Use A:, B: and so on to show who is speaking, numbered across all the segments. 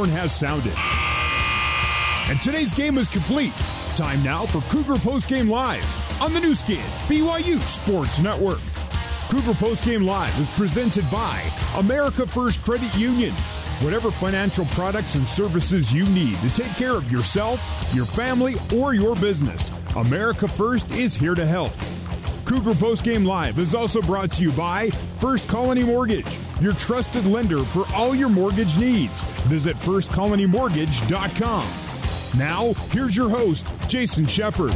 A: horn has sounded. And today's game is complete. Time now for Cougar Postgame Live on the Nu Skin, BYU Sports Network. Cougar Postgame Live is presented by America First Credit Union. Whatever financial products and services you need to take care of yourself, your family, or your business, America First is here to help. Cougar Postgame Live is also brought to you by First Colony Mortgage, your trusted lender for all your mortgage needs. Visit firstcolonymortgage.com. Now, here's your host, Jason Shepard.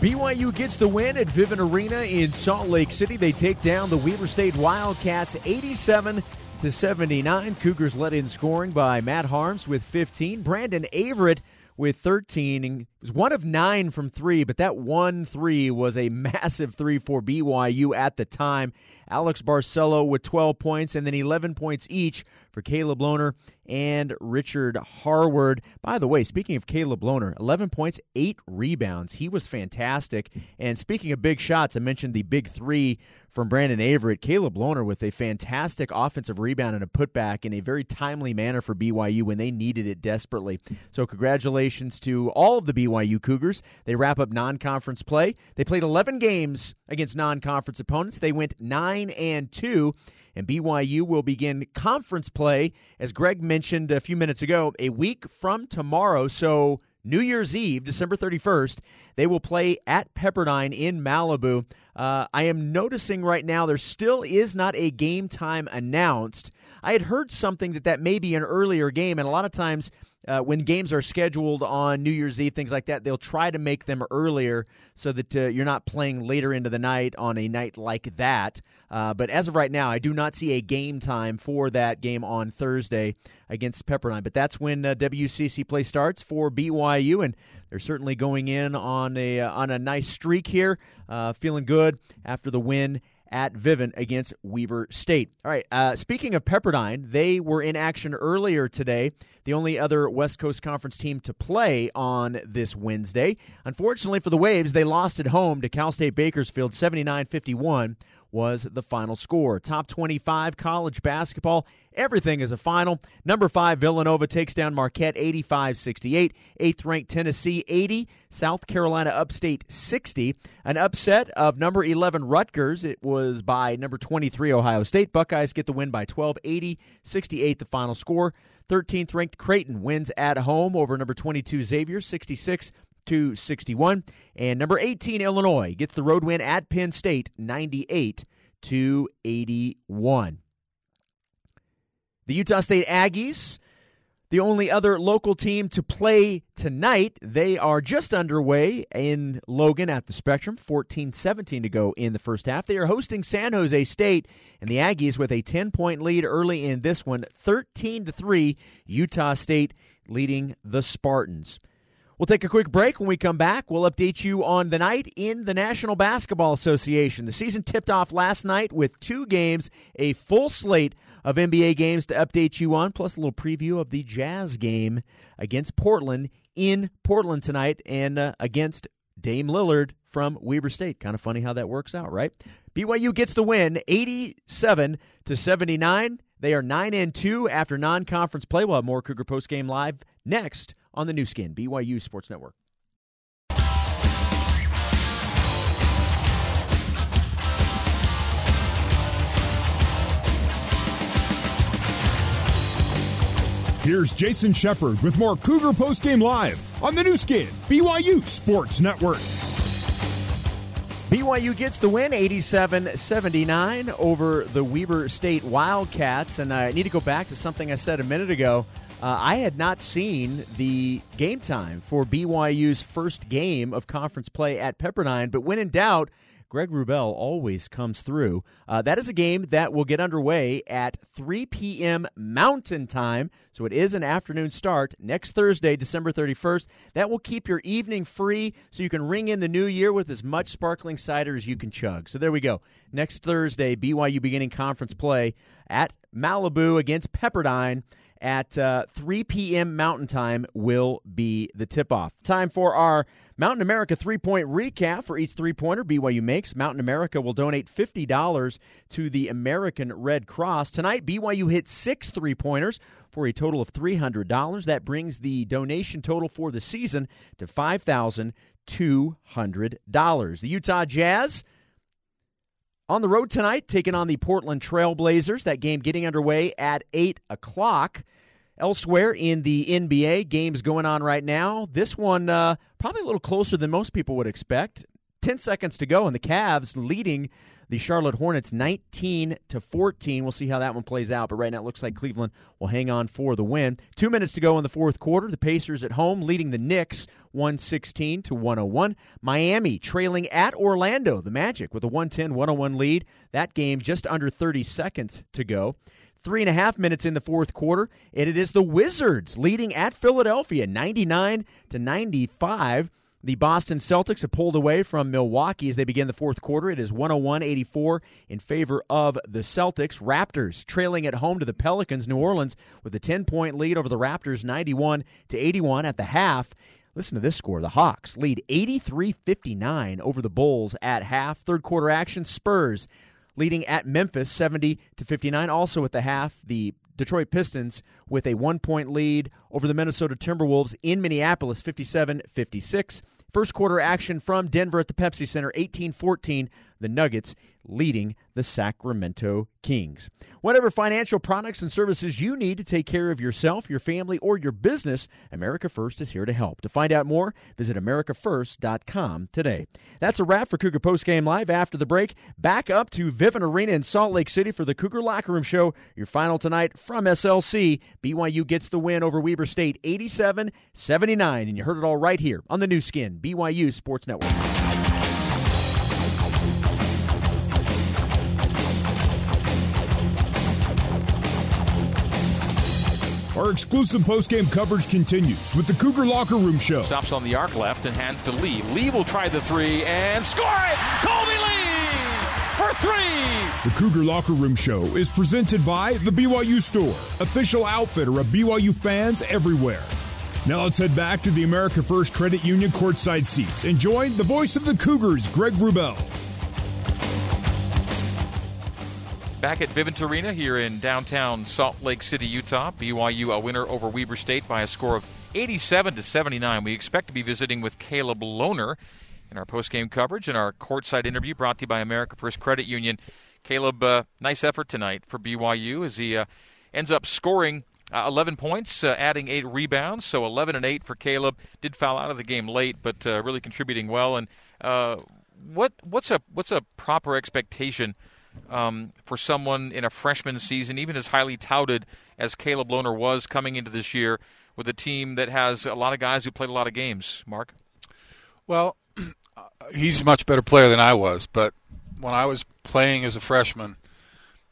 B: BYU gets the win at Vivint Arena in Salt Lake City. They take down the Weber State Wildcats 87 to 79. Cougars led in scoring by Matt Haarms with 15. Brandon Averette with 13. He was one of nine from three, but that one three was a massive three for BYU at the time. Alex Barcelo with 12 points, and then 11 points each for Caleb Lohner and Richard Harward. By the way, speaking of Caleb Lohner, 11 points, 8 rebounds. He was fantastic. And speaking of big shots, I mentioned the big three from Brandon Averette. Caleb Lohner with a fantastic offensive rebound and a putback in a very timely manner for BYU when they needed it desperately. So, congratulations to all of the BYU Cougars. They wrap up non conference play. They played 11 games against non conference opponents. They went 9 and 2 and BYU will begin conference play, as Greg mentioned a few minutes ago, a week from tomorrow. So, New Year's Eve, December 31st, they will play at Pepperdine in Malibu. Uh, I am noticing right now there still is not a game time announced. I had heard something that that may be an earlier game, and a lot of times uh, when games are scheduled on New Year's Eve, things like that, they'll try to make them earlier so that uh, you're not playing later into the night on a night like that. Uh, but as of right now, I do not see a game time for that game on Thursday against Pepperdine. But that's when uh, WCC play starts for BYU, and they're certainly going in on a uh, on a nice streak here, uh, feeling good after the win at Vivint against Weber State. All right, uh, speaking of Pepperdine, they were in action earlier today, the only other West Coast Conference team to play on this Wednesday. Unfortunately for the Waves, they lost at home to Cal State Bakersfield 79 51 was the final score. Top 25 college basketball, everything is a final. Number 5 Villanova takes down Marquette 85-68. 8th ranked Tennessee 80, South Carolina Upstate 60. An upset of number 11 Rutgers. It was by number 23 Ohio State. Buckeyes get the win by 12, 80-68 the final score. 13th ranked Creighton wins at home over number 22 Xavier 66 to 61. And number 18, Illinois, gets the road win at Penn State, 98 to 81. The Utah State Aggies, the only other local team to play tonight, they are just underway in Logan at the Spectrum. 14 17 to go in the first half. They are hosting San Jose State, and the Aggies with a 10 point lead early in this one, 13 to 3. Utah State leading the Spartans. We'll take a quick break. When we come back, we'll update you on the night in the National Basketball Association. The season tipped off last night with two games, a full slate of NBA games to update you on, plus a little preview of the Jazz game against Portland in Portland tonight and uh, against Dame Lillard from Weber State. Kind of funny how that works out, right? BYU gets the win 87 to 79. They are 9 and 2 after non-conference play. We'll have more Cougar Post Game Live next on the Nu Skin, BYU Sports Network.
A: Here's Jason Shepard with more Cougar Postgame Live on the Nu Skin, BYU Sports Network.
B: BYU gets the win 87 79 over the Weber State Wildcats. And uh, I need to go back to something I said a minute ago. Uh, I had not seen the game time for BYU's first game of conference play at Pepperdine, but when in doubt, Greg Wrubell always comes through. Uh, that is a game that will get underway at 3 p.m. Mountain Time, so it is an afternoon start next Thursday, December 31st. That will keep your evening free so you can ring in the new year with as much sparkling cider as you can chug. So there we go. Next Thursday, BYU beginning conference play at Malibu against Pepperdine at uh, 3 p.m. Mountain Time will be the tip off. Time for our Mountain America three point recap for each three pointer BYU makes. Mountain America will donate $50 to the American Red Cross. Tonight, BYU hit six three pointers for a total of $300. That brings the donation total for the season to $5,200. The Utah Jazz on the road tonight, taking on the Portland Trailblazers. That game getting underway at 8 o'clock. Elsewhere in the NBA, games going on right now. This one uh, probably a little closer than most people would expect. 10 seconds to go, and the Cavs leading the Charlotte Hornets 19 to 14. We'll see how that one plays out, but right now it looks like Cleveland will hang on for the win. Two minutes to go in the fourth quarter. The Pacers at home leading the Knicks 116 to 101. Miami trailing at Orlando, the Magic, with a 110 101 lead. That game just under 30 seconds to go. Three and a half minutes in the fourth quarter, and it is the Wizards leading at Philadelphia, 99 to 95. The Boston Celtics have pulled away from Milwaukee as they begin the fourth quarter. It is 101 84 in favor of the Celtics. Raptors trailing at home to the Pelicans. New Orleans with a 10 point lead over the Raptors, 91 to 81 at the half. Listen to this score. The Hawks lead 83 59 over the Bulls at half. Third quarter action Spurs leading at Memphis 70 to 59. Also at the half, the Detroit Pistons with a one point lead over the Minnesota Timberwolves in Minneapolis 57 56. First quarter action from Denver at the Pepsi Center 18 14. The Nuggets leading the Sacramento Kings. Whatever financial products and services you need to take care of yourself, your family, or your business, America First is here to help. To find out more, visit AmericaFirst.com today. That's a wrap for Cougar Post Game Live. After the break, back up to Vivint Arena in Salt Lake City for the Cougar Locker Room Show. Your final tonight from SLC. BYU gets the win over Weber State 87 79. And you heard it all right here on the Nu Skin, BYU Sports Network.
A: Our exclusive postgame coverage continues with the Cougar Locker Room Show.
C: Stops on the arc left and hands to Lee. Lee will try the three and score it! Kolby Lee for three!
A: The Cougar Locker Room Show is presented by the BYU Store, official outfitter of BYU fans everywhere. Now let's head back to the America First Credit Union courtside seats and join the voice of the Cougars, Greg Wrubell.
C: Back at Vivint Arena here in downtown Salt Lake City, Utah. BYU a winner over Weber State by a score of 87 to 79. We expect to be visiting with Caleb Lohner in our post-game coverage and our courtside interview brought to you by America First Credit Union. Caleb, uh, nice effort tonight for BYU as he uh, ends up scoring uh, 11 points, uh, adding eight rebounds. So 11 and 8 for Caleb. Did foul out of the game late, but uh, really contributing well. And uh, what what's a what's a proper expectation? Um, for someone in a freshman season, even as highly touted as Caleb Lohner was coming into this year with a team that has a lot of guys who played a lot of games. Mark?
D: Well, he's a much better player than I was, but when I was playing as a freshman,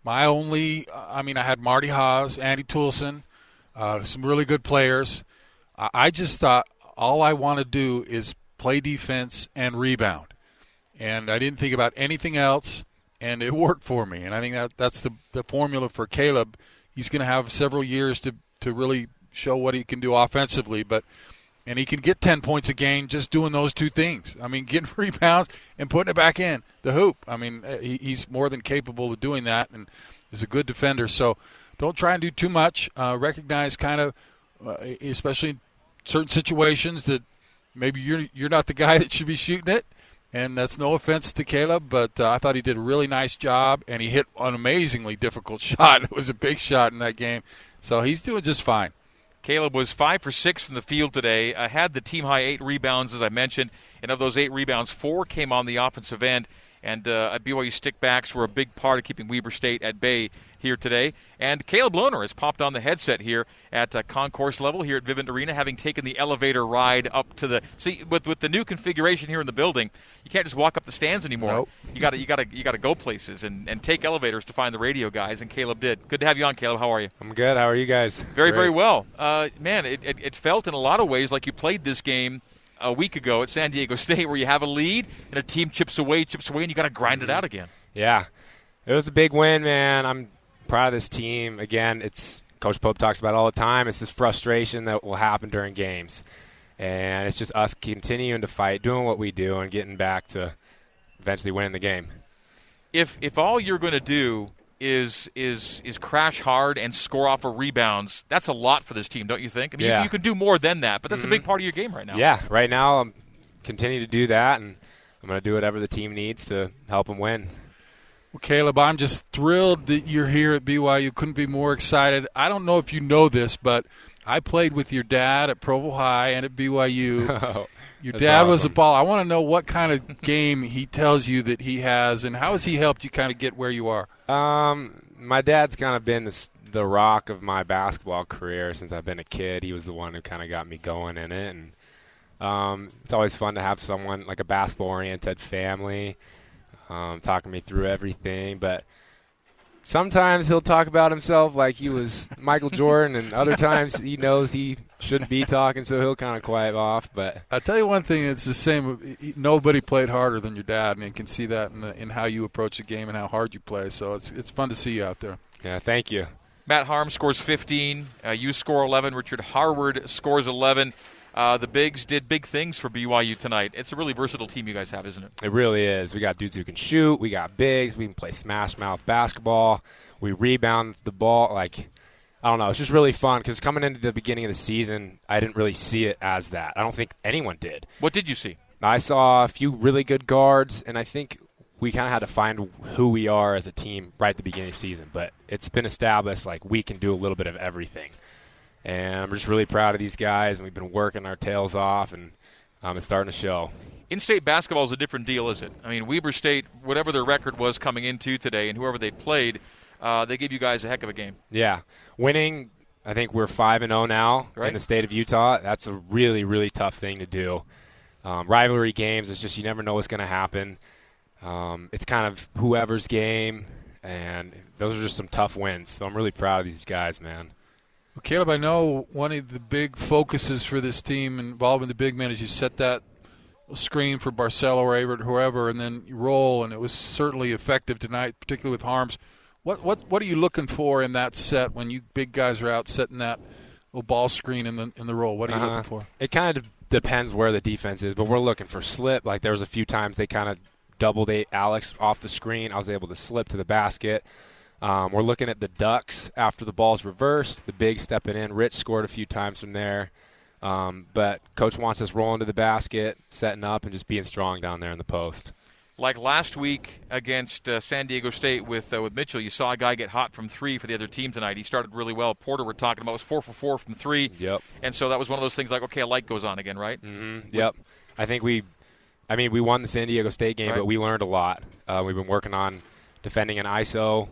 D: my only, I mean, I had Marty Haws, Andy Toolson, uh, some really good players. I just thought all I want to do is play defense and rebound. And I didn't think about anything else and it worked for me. And I think that that's the the formula for Caleb. He's going to have several years to to really show what he can do offensively, but and he can get 10 points a game just doing those two things. I mean, getting rebounds and putting it back in the hoop. I mean, uh, he, he's more than capable of doing that and is a good defender. So don't try and do too much. Uh, recognize kind of, uh, especially in certain situations, that maybe you're you're not the guy that should be shooting it and that's no offense to Caleb, but uh, I thought he did a really nice job, and he hit an amazingly difficult shot. It was a big shot in that game, so he's doing just fine.
C: Caleb was five for six from the field today. Uh, had the team high eight rebounds, as I mentioned, and of those eight rebounds, four came on the offensive end. And uh, BYU stickbacks were a big part of keeping Weber State at bay here today. And Caleb Lohner has popped on the headset here at uh, concourse level here at Vivint Arena, having taken the elevator ride up to the. See, with with the new configuration here in the building, you can't just walk up the stands anymore.
D: Nope.
C: You got to you got to you got to go places and, and take elevators to find the radio guys. And Caleb did. Good to have you on, Caleb. How are you?
E: I'm good. How are you guys?
C: Very
E: Great.
C: very well. Uh, man, it, it, it felt in a lot of ways like you played this game a week ago at San Diego State, where you have a lead and a team chips away, chips away, and you got to grind it out again.
E: Yeah, it was a big win, man. I'm proud of this team. Again, it's Coach Pope talks about all the time. It's this frustration that will happen during games, and it's just us continuing to fight, doing what we do, and getting back to eventually winning the game.
C: If if all you're going to do is is is crash hard and score off of rebounds, that's a lot for this team, don't you think? I mean,
E: Yeah.
C: you, you can do more than that, but that's
E: Mhm.
C: a big part of your game right now.
E: Yeah, right now I'm continue to do that, and I'm going to do whatever the team needs to help them win.
D: Well, Caleb, I'm just thrilled that you're here at BYU. Couldn't be more excited. I don't know if you know this, but I played with your dad at Provo High and at BYU. Your
E: That's
D: dad was a ball. I want to know what kind of game he tells you that he has, and how has he helped you kind of get where you are?
E: Um, my dad's kind of been the, the rock of my basketball career since I've been a kid. He was the one who kind of got me going in it, and um, it's always fun to have someone like a basketball-oriented family um, talking me through everything. But sometimes he'll talk about himself like he was Michael Jordan, and other times he knows he shouldn't be talking, so he'll kind of quiet off. But
D: I'll tell you one thing. It's the same. Nobody played harder than your dad, and you can see that in, the, in how you approach the game and how hard you play. So it's it's fun to see you out there.
E: yeah, thank you.
C: Matt Harm scores 15. Uh, you score 11. Richard Harward scores 11. Uh, the Bigs did big things for BYU tonight. It's a really versatile team you guys have, isn't it?
E: It really is. We got dudes who can shoot. We got bigs. We can play smash mouth basketball. We rebound the ball. Like, I don't know. It's just really fun because coming into the beginning of the season, I didn't really see it as that. I don't think anyone did.
C: What did you see?
E: I saw a few really good guards, and I think we kind of had to find who we are as a team right at the beginning of the season. But it's been established like we can do a little bit of everything, and I'm just really proud of these guys. And we've been working our tails off, and um, it's starting to show.
C: In-state basketball is a different deal, is it? I mean, Weber State, whatever their record was coming into today, and whoever they played, uh, they gave you guys a heck of a game.
E: Yeah, winning. I think we're five and zero now
C: Right.
E: in the state of Utah. That's a really, really tough thing to do. Um, rivalry games, it's just you never know what's going to happen. Um, it's kind of whoever's game, and those are just some tough wins. So I'm really proud of these guys, man.
D: Well, Caleb, I know one of the big focuses for this team involving the big men is you set that screen for Barcelo or Averette, whoever, and then you roll, and it was certainly effective tonight, particularly with Haarms. What what what are you looking for in that set when you big guys are out setting that little ball screen in the in the roll? What are you
E: Uh-huh.
D: looking for?
E: It kind of depends where the defense is, but we're looking for slip. Like there was a few times they kind of doubled a Alex off the screen. I was able to slip to the basket. Um, we're looking at the Ducks after the ball's reversed. The big stepping in. Rich scored a few times from there. Um, but coach wants us rolling to the basket, setting up, and just being strong down there in the post.
C: Like last week against uh, San Diego State with uh, with Mitchell, you saw a guy get hot from three for the other team tonight. He started really well. Porter, we're talking about, was four for four from three.
E: Yep.
C: And so that was one of those things like, okay, a light goes on again, right?
E: Mm-hmm. Yep. I think we, I mean, we won the San Diego State game,
C: Right.
E: but we learned a lot. Uh, we've been working on defending an ISO,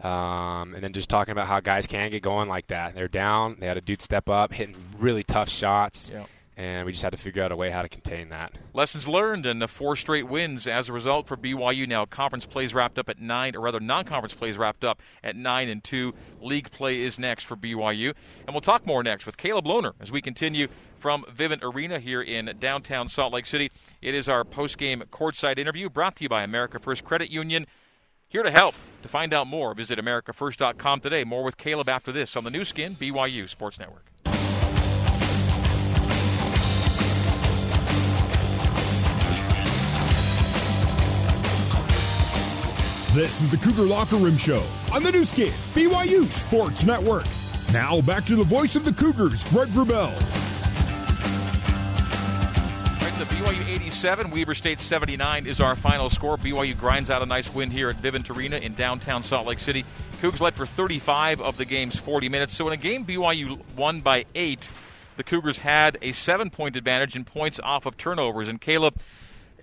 E: um, and then just talking about how guys can get going like that. They're down. They had a dude step up, hitting really tough shots,
C: Yeah.
E: and we just had to figure out a way how to contain that.
C: Lessons learned and uh, four straight wins as a result for BYU. Now conference plays wrapped up at nine, or rather non-conference plays wrapped up at nine and two. League play is next for BYU, and we'll talk more next with Caleb Lohner as we continue from Vivint Arena here in downtown Salt Lake City. It is our post-game courtside interview brought to you by America First Credit Union. Here to help. To find out more, visit AmericaFirst.com today. More with Caleb after this on the Nu Skin BYU Sports Network.
A: This is the Cougar Locker Room Show on the Nu Skin, BYU Sports Network. Now back to the voice of the Cougars, Greg Wrubell.
C: The BYU 87, Weber State 79 is our final score. BYU grinds out a nice win here at Vivint Arena in downtown Salt Lake City. Cougs led for 35 of the game's 40 minutes. So in a game BYU won by eight, the Cougars had a seven-point advantage in points off of turnovers. And Caleb,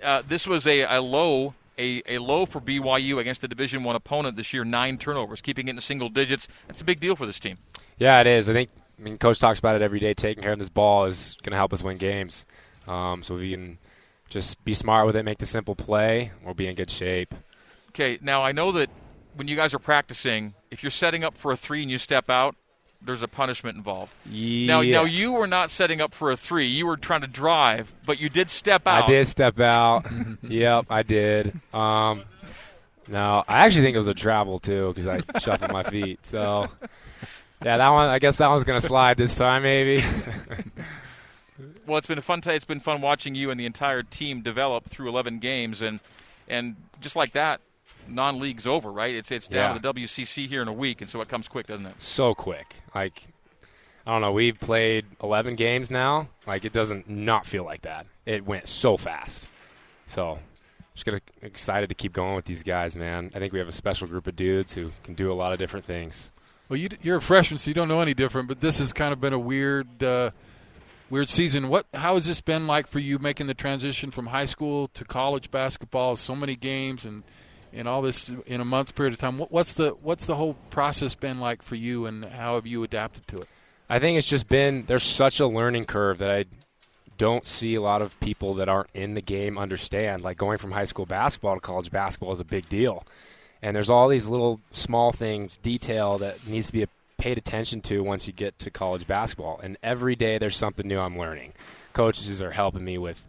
C: uh, this was a, a low. A, a low for BYU against a Division One opponent this year, nine turnovers, keeping it in single digits. That's a big deal for this team.
E: Yeah, it is. I think. I mean, coach talks about it every day. Taking care of this ball is going to help us win games. Um, so if we can just be smart with it, make the simple play, we'll be in good shape.
C: Okay, now I know that when you guys are practicing, if you're setting up for a three and you step out, there's a punishment involved.
E: Yeah.
C: Now, now you were not setting up for a three; you were trying to drive, but you did step out.
E: I did step out. yep, I did. Um, no, I actually think it was a travel too because I shuffled my feet. So yeah, that one. I guess that one's gonna slide this time, maybe.
C: well, it's been a fun. T- it's been fun watching you and the entire team develop through 11 games, and and just like that, non-league's over, right? It's it's down
E: Yeah.
C: to the WCC here in a week, and so it comes quick, doesn't it?
E: so quick. Like I don't know. We've played 11 games now. Like it doesn't not feel like that. It went so fast. So just gonna excited to keep going with these guys, man. I think we have a special group of dudes who can do a lot of different things.
D: Well, you, you're a freshman, so you don't know any different. But this has kind of been a weird, uh, weird season. What? How has this been like for you making the transition from high school to college basketball? So many games and and all this in a month period of time. What, what's the what's the whole process been like for you, and how have you adapted to it?
E: I think it's just been there's such a learning curve that I don't see a lot of people that aren't in the game understand. Like going from high school basketball to college basketball is a big deal. And there's all these little small things, detail that needs to be paid attention to once you get to college basketball. And every day there's something new I'm learning. Coaches are helping me with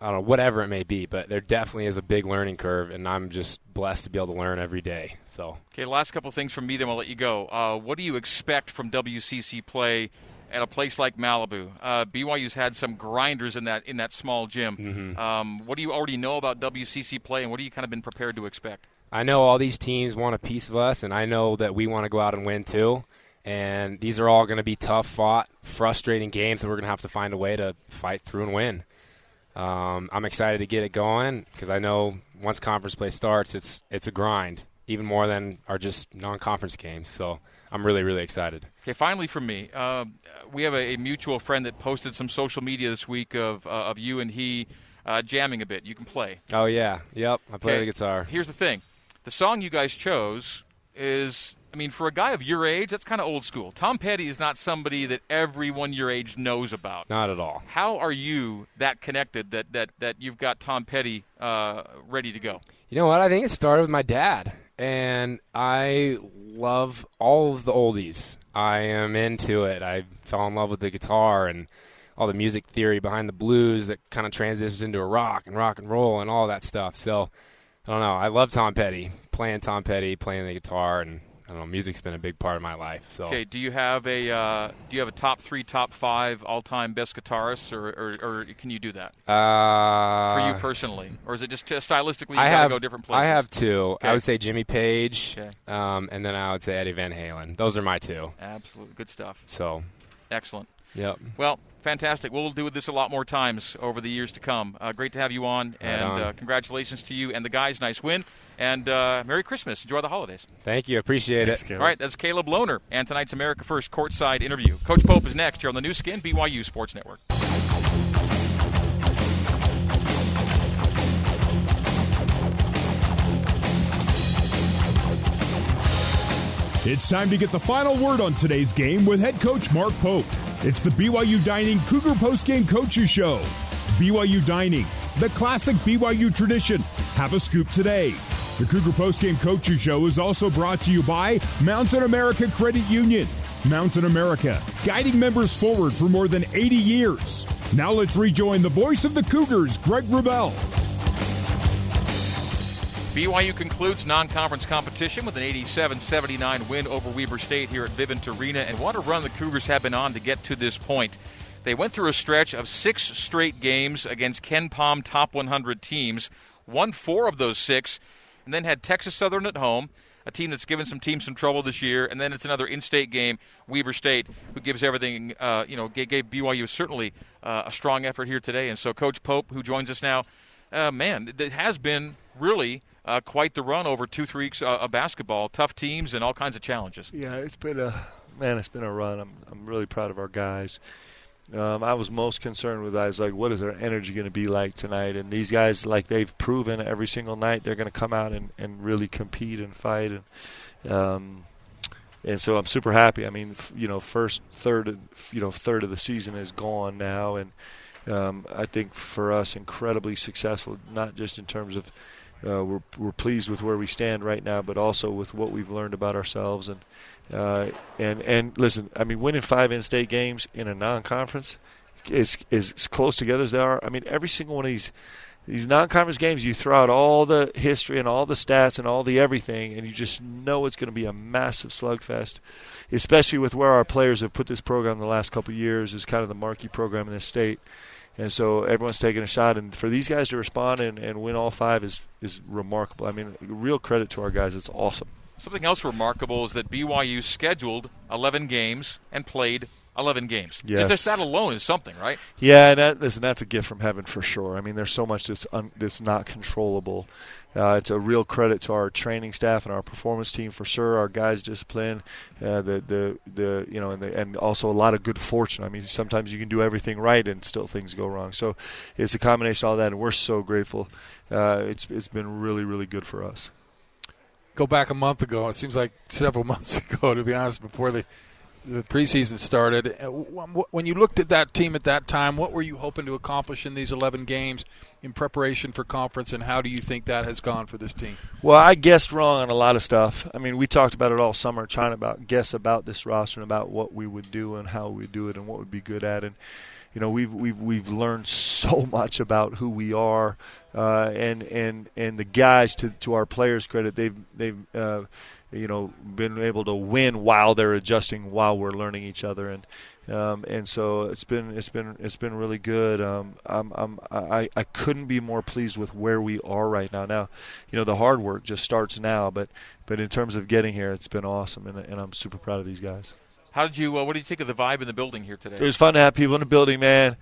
E: I don't know, whatever it may be, but there definitely is a big learning curve and I'm just blessed to be able to learn every day. So
C: Okay, last couple things from me, then we'll let you go. Uh, what do you expect from WCC play at a place like Malibu? Uh, BYU's had some grinders in that in that small gym. Um, what do you already know about WCC play, and what have you kind of been prepared to expect?
E: I know all these teams want a piece of us, and I know that we want to go out and win too. And these are all going to be tough fought, frustrating games that we're going to have to find a way to fight through and win. Um, I'm excited to get it going because I know once conference play starts, it's it's a grind, even more than our just non-conference games. So I'm really really excited.
C: Okay, finally from me, uh, we have a, a mutual friend that posted some social media this week of uh, of you and he uh, jamming a bit. You can play.
E: Oh yeah, yep. I play
C: Okay,
E: the guitar.
C: Here's the thing: the song you guys chose is, I mean, for a guy of your age, that's kind of old school. Tom Petty is not somebody that everyone your age knows about.
E: Not at all.
C: How are you that connected that that that you've got Tom Petty uh, ready to go?
E: You know what? I think it started with my dad, and I love all of the oldies. I am into it. I fell in love with the guitar and all the music theory behind the blues that kind of transitions into a rock and rock and roll and all that stuff. So I don't know. I love Tom Petty, playing Tom Petty, playing the guitar, and I don't know. Music's been a big part of my life. So
C: Okay, do you have a uh, do you have a top three, top five all time best guitarists, or, or, or can you do that
E: uh,
C: for you personally, or is it just stylistically you
E: I have
C: go different places?
E: I have two.
C: Okay.
E: I would say Jimmy Page,
C: Okay.
E: um, and then I would say Eddie Van Halen. Those are my two.
C: absolutely good stuff.
E: So,
C: Excellent.
E: yep.
C: Well, fantastic. We'll do this a lot more times over the years to come. Uh, great to have you on, and
E: on.
C: Uh, congratulations to you and the guys. Nice win, and uh, Merry Christmas. Enjoy the holidays.
E: Thank you. Appreciate it.
C: All right, that's Caleb Lohner and tonight's America First courtside interview. Coach Pope is next here on the Nu Skin BYU Sports Network.
A: It's time to get the final word on today's game with head coach Mark Pope. It's the BYU Dining Cougar Post Postgame Coaches Show. BYU Dining, the classic BYU tradition. Have a scoop today. The Cougar Postgame Coaches Show is also brought to you by Mountain America Credit Union. Mountain America, guiding members forward for more than 80 years. Now let's rejoin the voice of the Cougars, Greg Wrubell.
C: BYU concludes non-conference competition with an 87-79 win over Weber State here at Vivint Arena, and what a run the Cougars have been on to get to this point. They went through a stretch of six straight games against KenPom top 100 teams, won four of those six, and then had Texas Southern at home, a team that's given some teams some trouble this year, and then it's another in-state game, Weber State, who gives everything. Uh, you know, gave, gave BYU certainly uh, a strong effort here today, and so Coach Pope, who joins us now, uh, man, it has been really uh, quite the run over two, three weeks uh, of basketball. Tough teams and all kinds of challenges.
F: Yeah, it's been a man. It's been a run. I'm I'm really proud of our guys. Um, I was most concerned with I was like, what is their energy going to be like tonight? And these guys, like they've proven every single night, they're going to come out and, and really compete and fight. And um, and so I'm super happy. I mean, f- you know, first third, of, you know, third of the season is gone now, and um, I think for us, incredibly successful. Not just in terms of uh, we're we're pleased with where we stand right now, but also with what we've learned about ourselves and uh, and and listen. I mean, winning five in-state games in a non-conference is is as close together as they are. I mean, every single one of these these non-conference games, you throw out all the history and all the stats and all the everything, and you just know it's going to be a massive slugfest. Especially with where our players have put this program in the last couple years is kind of the marquee program in this state, and so everyone's taking a shot. And for these guys to respond and, and win all five is is remarkable. I mean, real credit to our guys. It's awesome.
C: Something else remarkable is that BYU scheduled 11 games and played 11 games.
F: Yes.
C: Just that alone is something, right?
F: Yeah, and that, listen, that's a gift from heaven for sure. I mean, there's so much that's un, that's not controllable. Uh, it's a real credit to our training staff and our performance team for sure. Our guys' discipline, uh, the the the you know, and the, and also a lot of good fortune. I mean, sometimes you can do everything right and still things go wrong. So it's a combination of all that, and we're so grateful. Uh, it's it's been really really good for us.
D: Go back a month ago. It seems like several months ago, to be honest, before the the preseason started. Uh, when you looked at that team at that time, what were you hoping to accomplish in these 11 games in preparation for conference, and how do you think that has gone for this team?
F: Well, I guessed wrong on a lot of stuff. I mean, we talked about it all summer, trying to about guess about this roster and about what we would do and how we do it and what we'd be good at. And you know, we've we've we've learned so much about who we are, uh, and and and the guys to to our players' credit, they've they've. Uh, you know been able to win while they're adjusting while we're learning each other and um, and so it's been it's been it's been really good. Um, I'm, I'm I I couldn't be more pleased with where we are right now. Now, you know the hard work just starts now, but but in terms of getting here, it's been awesome, and, and I'm super proud of these guys.
C: How did you? Uh, what did you think of the vibe in the building here today?
F: It was fun to have people in the building, man.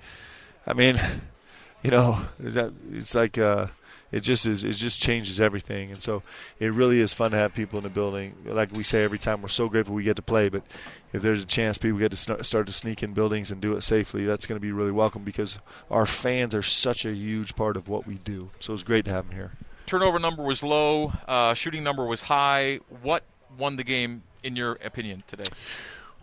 F: I mean, you know, it's like. Uh, it just is it just changes everything. And so it really is fun to have people in the building. Like we say every time we're so grateful we get to play but if there's a chance people get to start to sneak in buildings and do it safely that's going to be really welcome because our fans are such a huge part of what we do. So it's great to have them here.
C: Turnover number was low uh, shooting number was high. What won the game in your opinion today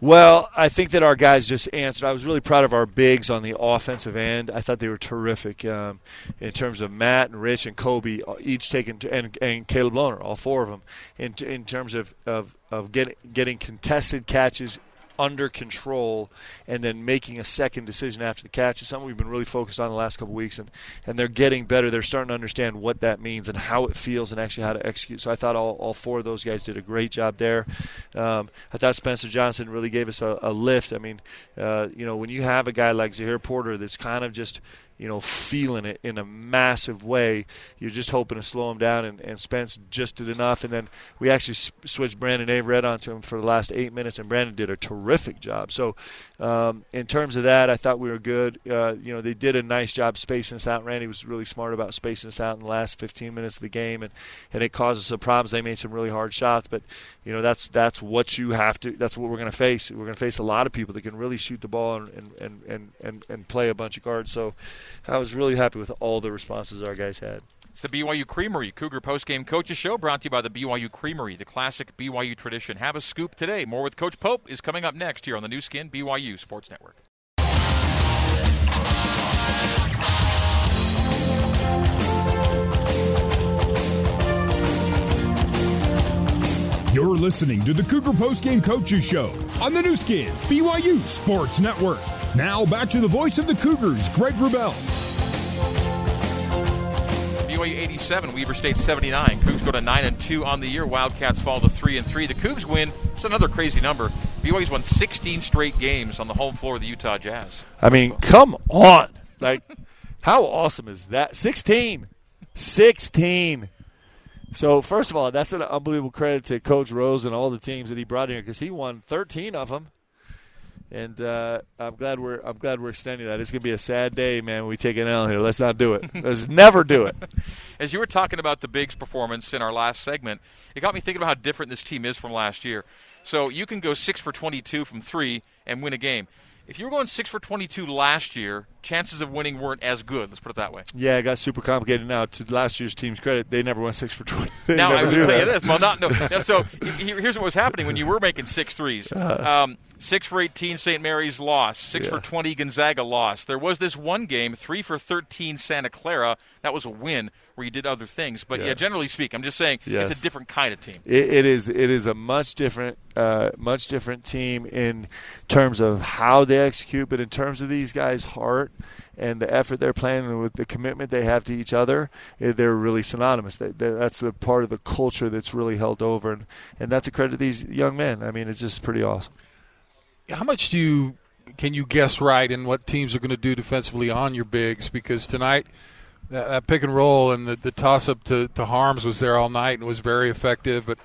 F: well, I think that our guys just answered. I was really proud of our bigs on the offensive end. I thought they were terrific um, in terms of Matt and Rich and Kolby, uh, each taking and, and Caleb Lohner, all four of them, in in terms of of, of getting getting contested catches under control and then making a second decision after the catch is something we've been really focused on the last couple weeks and, and they're getting better. They're starting to understand what that means and how it feels and actually how to execute. So i thought all, all four of those guys did a great job there. Um, i thought spencer johnson really gave us a, a lift. I mean uh, you know when you have a guy like zahir porter that's kind of just you know, feeling it in a massive way. You're just hoping to slow him down, and, and Spence just did enough. And then we actually switched Brandon Averette onto him for the last eight minutes, and Brandon did a terrific job. So, um, in terms of that, I thought we were good. Uh, you know, they did a nice job spacing us out. Randy was really smart about spacing us out in the last 15 minutes of the game, and, and it caused us some problems. They made some really hard shots, but you know that's that's what you have to. That's what we're going to face. We're going to face a lot of people that can really shoot the ball and and, and, and, and play a bunch of guards. So I was really happy with all the responses our guys had.
C: It's the BYU Creamery Cougar Postgame Coaches Show brought to you by the BYU Creamery, the classic BYU tradition. Have a scoop today. More with Coach Pope is coming up next here on the Nu Skin BYU Sports Network.
A: You're listening to the Cougar Postgame Coaches Show on the Nu Skin BYU Sports Network. Now back to the voice of the Cougars, Greg Wrubell.
C: BYU 87, Weber State 79. Cougs go to 9 and 2 on the year. Wildcats fall to 3 and 3. The Cougs win. It's another crazy number. BYU's won 16 straight games on the home floor of the Utah Jazz.
F: I mean, come on. Like how awesome is that? 16. 16. So, first of all, that's an unbelievable credit to Coach Rose and all the teams that he brought in here because he won 13 of them and uh, I'm glad we're I'm glad we're extending that. It's gonna be a sad day, man. When we take an L here. Let's not do it. Let's never do it.
C: As you were talking about the Bigs performance in our last segment, it got me thinking about how different this team is from last year. So you can go six for 22 from three and win a game. If you were going six for 22 last year, chances of winning weren't as good. Let's put it that way.
F: Yeah, it got super complicated now. To last year's team's credit, they never went six for 20.
C: now I will tell you this. Well, not no. so here's what was happening when you were making six threes. Uh-huh. Um, Six for 18, St. Mary's lost. Six yeah. for 20, Gonzaga lost. There was this one game, three for 13, Santa Clara. That was a win where you did other things. But yeah, yeah generally speaking, I'm just saying yes. it's a different kind of team.
F: it, it is. It is a much different, uh, much different team in terms of how they execute, but in terms of these guys' heart effort, and the effort they're playing with the commitment they have to each other, eh, they're really synonymous. That's the part of the culture that's really held over, and, that's a credit to these young men. I mean, it's just pretty awesome.
D: How much do you can you guess right in what teams are going to do defensively on your bigs? Because tonight, that, pick and roll and the, the toss up to, to Haarms was there all night and was very effective. But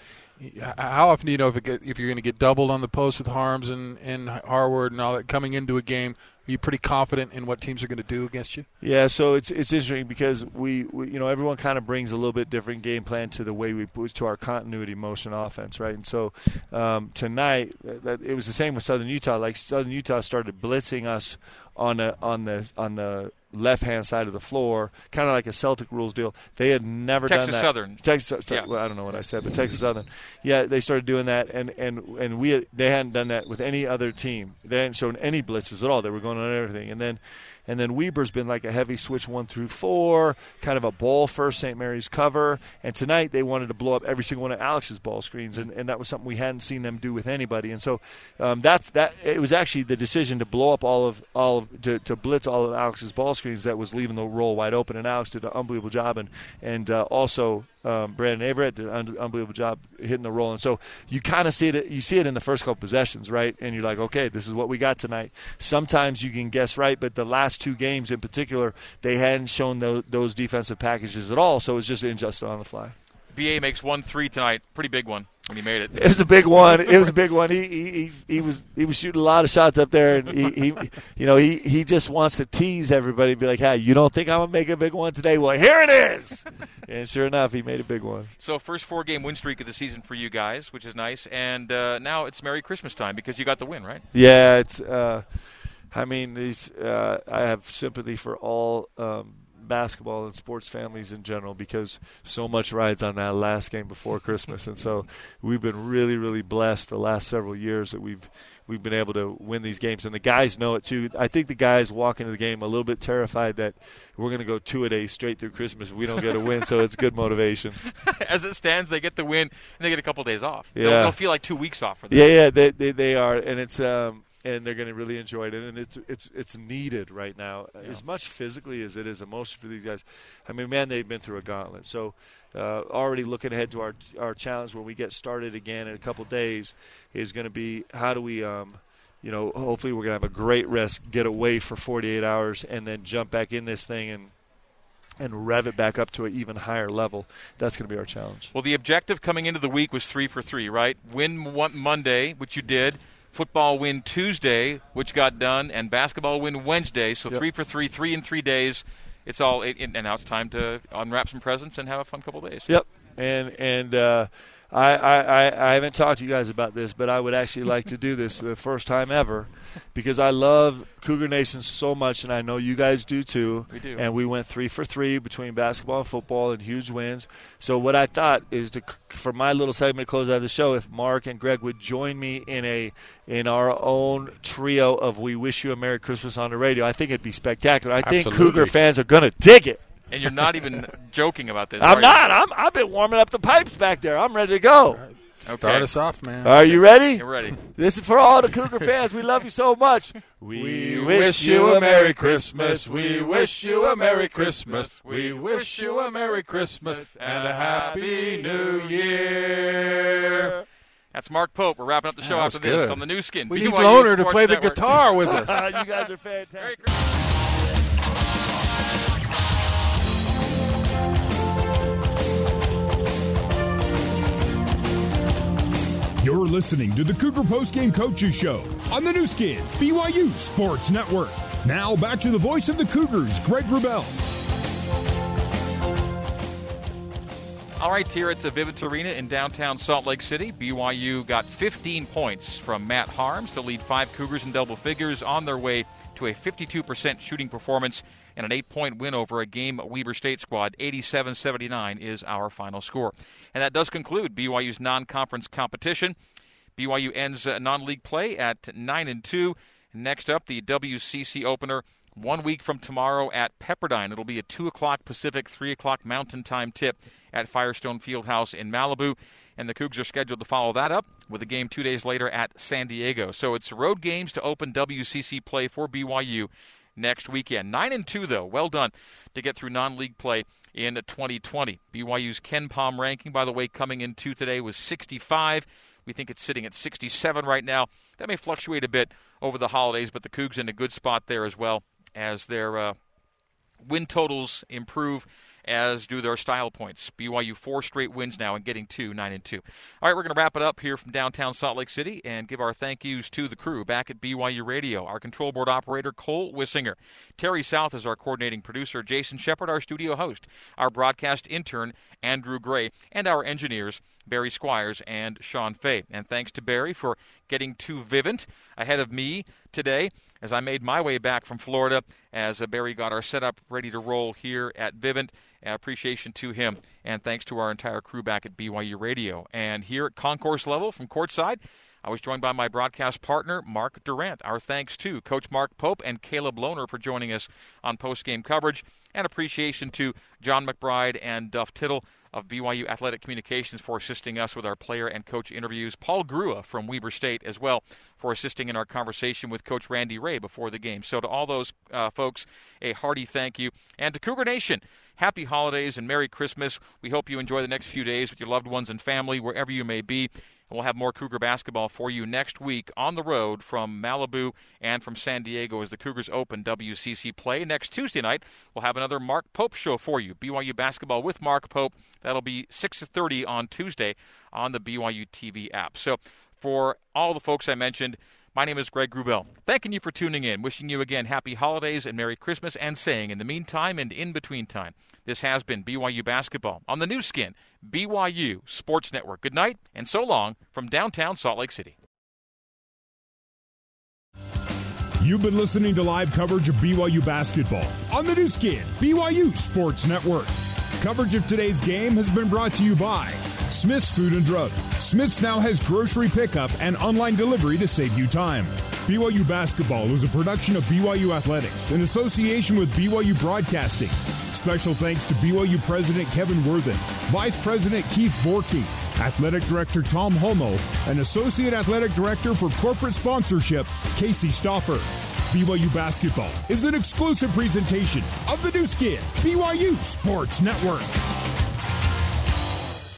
D: how often do you know if, get, if you're going to get doubled on the post with Haarms and, and Harward and all that coming into a game? You pretty confident in what teams are going to do against you?
F: Yeah, so it's it's interesting because we, we you know everyone kind of brings a little bit different game plan to the way we to our continuity motion offense, right? And so um, tonight that, it was the same with Southern Utah. Like Southern Utah started blitzing us on the on the on the left hand side of the floor, kind of like a Celtic rules deal. They had never
C: Texas
F: done that.
C: Southern.
F: Texas,
C: yeah.
F: well, I don't know what I said, but Texas Southern. Yeah, they started doing that, and and and we had, they hadn't done that with any other team. They hadn't shown any blitzes at all. They were going on everything, and then and then Weber's been like a heavy switch one through four, kind of a ball first St. Mary's cover. And tonight they wanted to blow up every single one of Alex's ball screens, and, and that was something we hadn't seen them do with anybody. And so um, that's that. It was actually the decision to blow up all of all of to, to blitz all of Alex's ball screens that was leaving the roll wide open. And Alex did an unbelievable job, and and uh, also um, Brandon Averette did an unbelievable job hitting the roll. And so you kind of see it. You see it in the first couple possessions, right? And you're like, okay, this is what we got tonight. Sometimes you can guess right, but the last two games in particular, they hadn't shown those, those defensive packages at all. So it was just adjusted on the fly.
C: BA makes one three tonight, pretty big one when he made it.
F: It was a big one. It was a big one. He he, he was he was shooting a lot of shots up there, and he, he you know he, he just wants to tease everybody and be like, "Hey, you don't think I'm gonna make a big one today? Well, here it is." and sure enough, he made a big one.
C: So first four game win streak of the season for you guys, which is nice, and uh, now it's Merry Christmas time because you got the win, right?
F: Yeah, it's. Uh, I mean, these. Uh, I have sympathy for all. Um, basketball and sports families in general because so much rides on that last game before Christmas, and so we've been really, really blessed the last several years that we've we've been able to win these games, and the guys know it too. I think the guys walk into the game a little bit terrified that we're going to go two a day straight through Christmas. If we don't get a win, so it's good motivation.
C: As it stands, they get the win and they get a couple days off.
F: Yeah.
C: They'll, they'll feel like two weeks off for them.
F: Yeah, yeah, they they, they are, and it's um and they're going to really enjoy it. And it's it's it's needed right now, yeah. as much physically as it is emotionally for these guys. I mean, man, they've been through a gauntlet. So uh, already looking ahead to our our challenge when we get started again in a couple days is going to be how do we. Um, you know, hopefully we're going to have a great rest, get away for 48 hours, and then jump back in this thing and and rev it back up to an even higher level. That's going to be our challenge.
C: Well, the objective coming into the week was three for three, right? Win one Monday, which you did football win Tuesday, which got done, and basketball win Wednesday. So
F: Yep.
C: three for three, three in three days. It's all, it, and now it's time to unwrap some presents and have a fun couple days.
F: Yep. And and uh, I, I I I haven't talked to you guys about this, but I would actually like to do this the first time ever because I love Cougar Nation so much, and I know you guys do too.
C: We do.
F: And we went three for three between basketball and football, and huge wins. So what I thought is to for my little segment to close out the show, if Mark and Greg would join me in a in our own trio of "We Wish You a Merry Christmas" on the radio, I think it'd be spectacular. I think Cougar fans are gonna dig it.
C: And you're not even joking about this.
F: I'm not. I'm, I've been warming up the pipes back there. I'm ready to go.
D: Start
C: Okay.
D: us off, man.
F: Are you ready?
C: You're ready.
F: This is for all the Cougar fans. We love you so much.
D: We wish you a Merry Christmas. We wish you a Merry Christmas. We wish you a Merry Christmas and a Happy New Year.
C: That's Mark Pope. We're wrapping up the show after
D: was
C: this
D: good.
C: on the Nu Skin.
D: We need
C: BYU
D: Lohner to
C: Sports
D: play the guitar with us.
F: you guys are
C: Merry
F: fantastic.
A: You're listening to the Cougar Postgame Coaches Show on the Nu Skin, BYU Sports Network. Now back to the voice of the Cougars, Greg Wrubell.
C: All right, here at the Vivint Arena in downtown Salt Lake City, BYU got 15 points from Matt Haarms to lead five Cougars in double figures on their way to a 52% shooting performance and an eight point win over a game Weber State squad. 87 79 is our final score. And that does conclude BYU's non conference competition. BYU ends uh, non-league play at nine and two. Next up, the WCC opener one week from tomorrow at Pepperdine. It'll be a two o'clock Pacific, three o'clock Mountain Time tip at Firestone Fieldhouse in Malibu. And the Cougs are scheduled to follow that up with a game two days later at San Diego. So it's road games to open WCC play for BYU next weekend. 9 and 2, though. Well done to get through non league play in 2020. BYU's KenPom ranking, by the way, coming into today was 65. We think it's sitting at 67 right now. That may fluctuate a bit over the holidays, but the Cougs in a good spot there as well as their uh, win totals improve as do their style points. BYU four straight wins now and getting two, nine and two. All right, we're going to wrap it up here from downtown Salt Lake City and give our thank yous to the crew back at BYU Radio. Our control board operator Cole Wissinger, Terry South is our coordinating producer, Jason Shepard, our studio host, our broadcast intern Andrew Gray, and our engineers Barry Squires and Sean Fay. And thanks to Barry for getting to Vivint ahead of me today as I made my way back from Florida as uh, Barry got our setup ready to roll here at Vivint. Appreciation to him, and thanks to our entire crew back at BYU Radio. And here at concourse level from courtside, I was joined by my broadcast partner, Mark Durrant. Our thanks to Coach Mark Pope and Caleb Lohner for joining us on post-game coverage, and appreciation to John McBride and Duff Tittle of BYU Athletic Communications for assisting us with our player and coach interviews. Paul Grua from Weber State as well for assisting in our conversation with Coach Randy Rahe before the game. So to all those uh, folks, a hearty thank you. And to Cougar Nation, happy holidays and Merry Christmas. We hope you enjoy the next few days with your loved ones and family, wherever you may be. We'll have more Cougar basketball for you next week on the road from Malibu and from San Diego as the Cougars open WCC play. Next Tuesday night, we'll have another Mark Pope show for you. BYU basketball with Mark Pope. That'll be 6:30 on Tuesday on the BYU TV app. So, for all the folks I mentioned, my name is Greg Wrubell. Thanking you for tuning in, wishing you again happy holidays and Merry Christmas, and saying in the meantime and in between time, this has been BYU Basketball on the Nu Skin, BYU Sports Network. Good night and so long from downtown Salt Lake City.
A: You've been listening to live coverage of BYU basketball on the Nu Skin, BYU Sports Network. Coverage of today's game has been brought to you by Smith's Food and Drug. Smith's now has grocery pickup and online delivery to save you time. BYU Basketball is a production of BYU Athletics in association with BYU Broadcasting. Special thanks to BYU President Kevin Worthen, Vice President Keith Vorkink, Athletic Director Tom Holmoe, and Associate Athletic Director for Corporate Sponsorship, Casey Stoffer. BYU Basketball is an exclusive presentation of the Nu Skin, BYU Sports Network.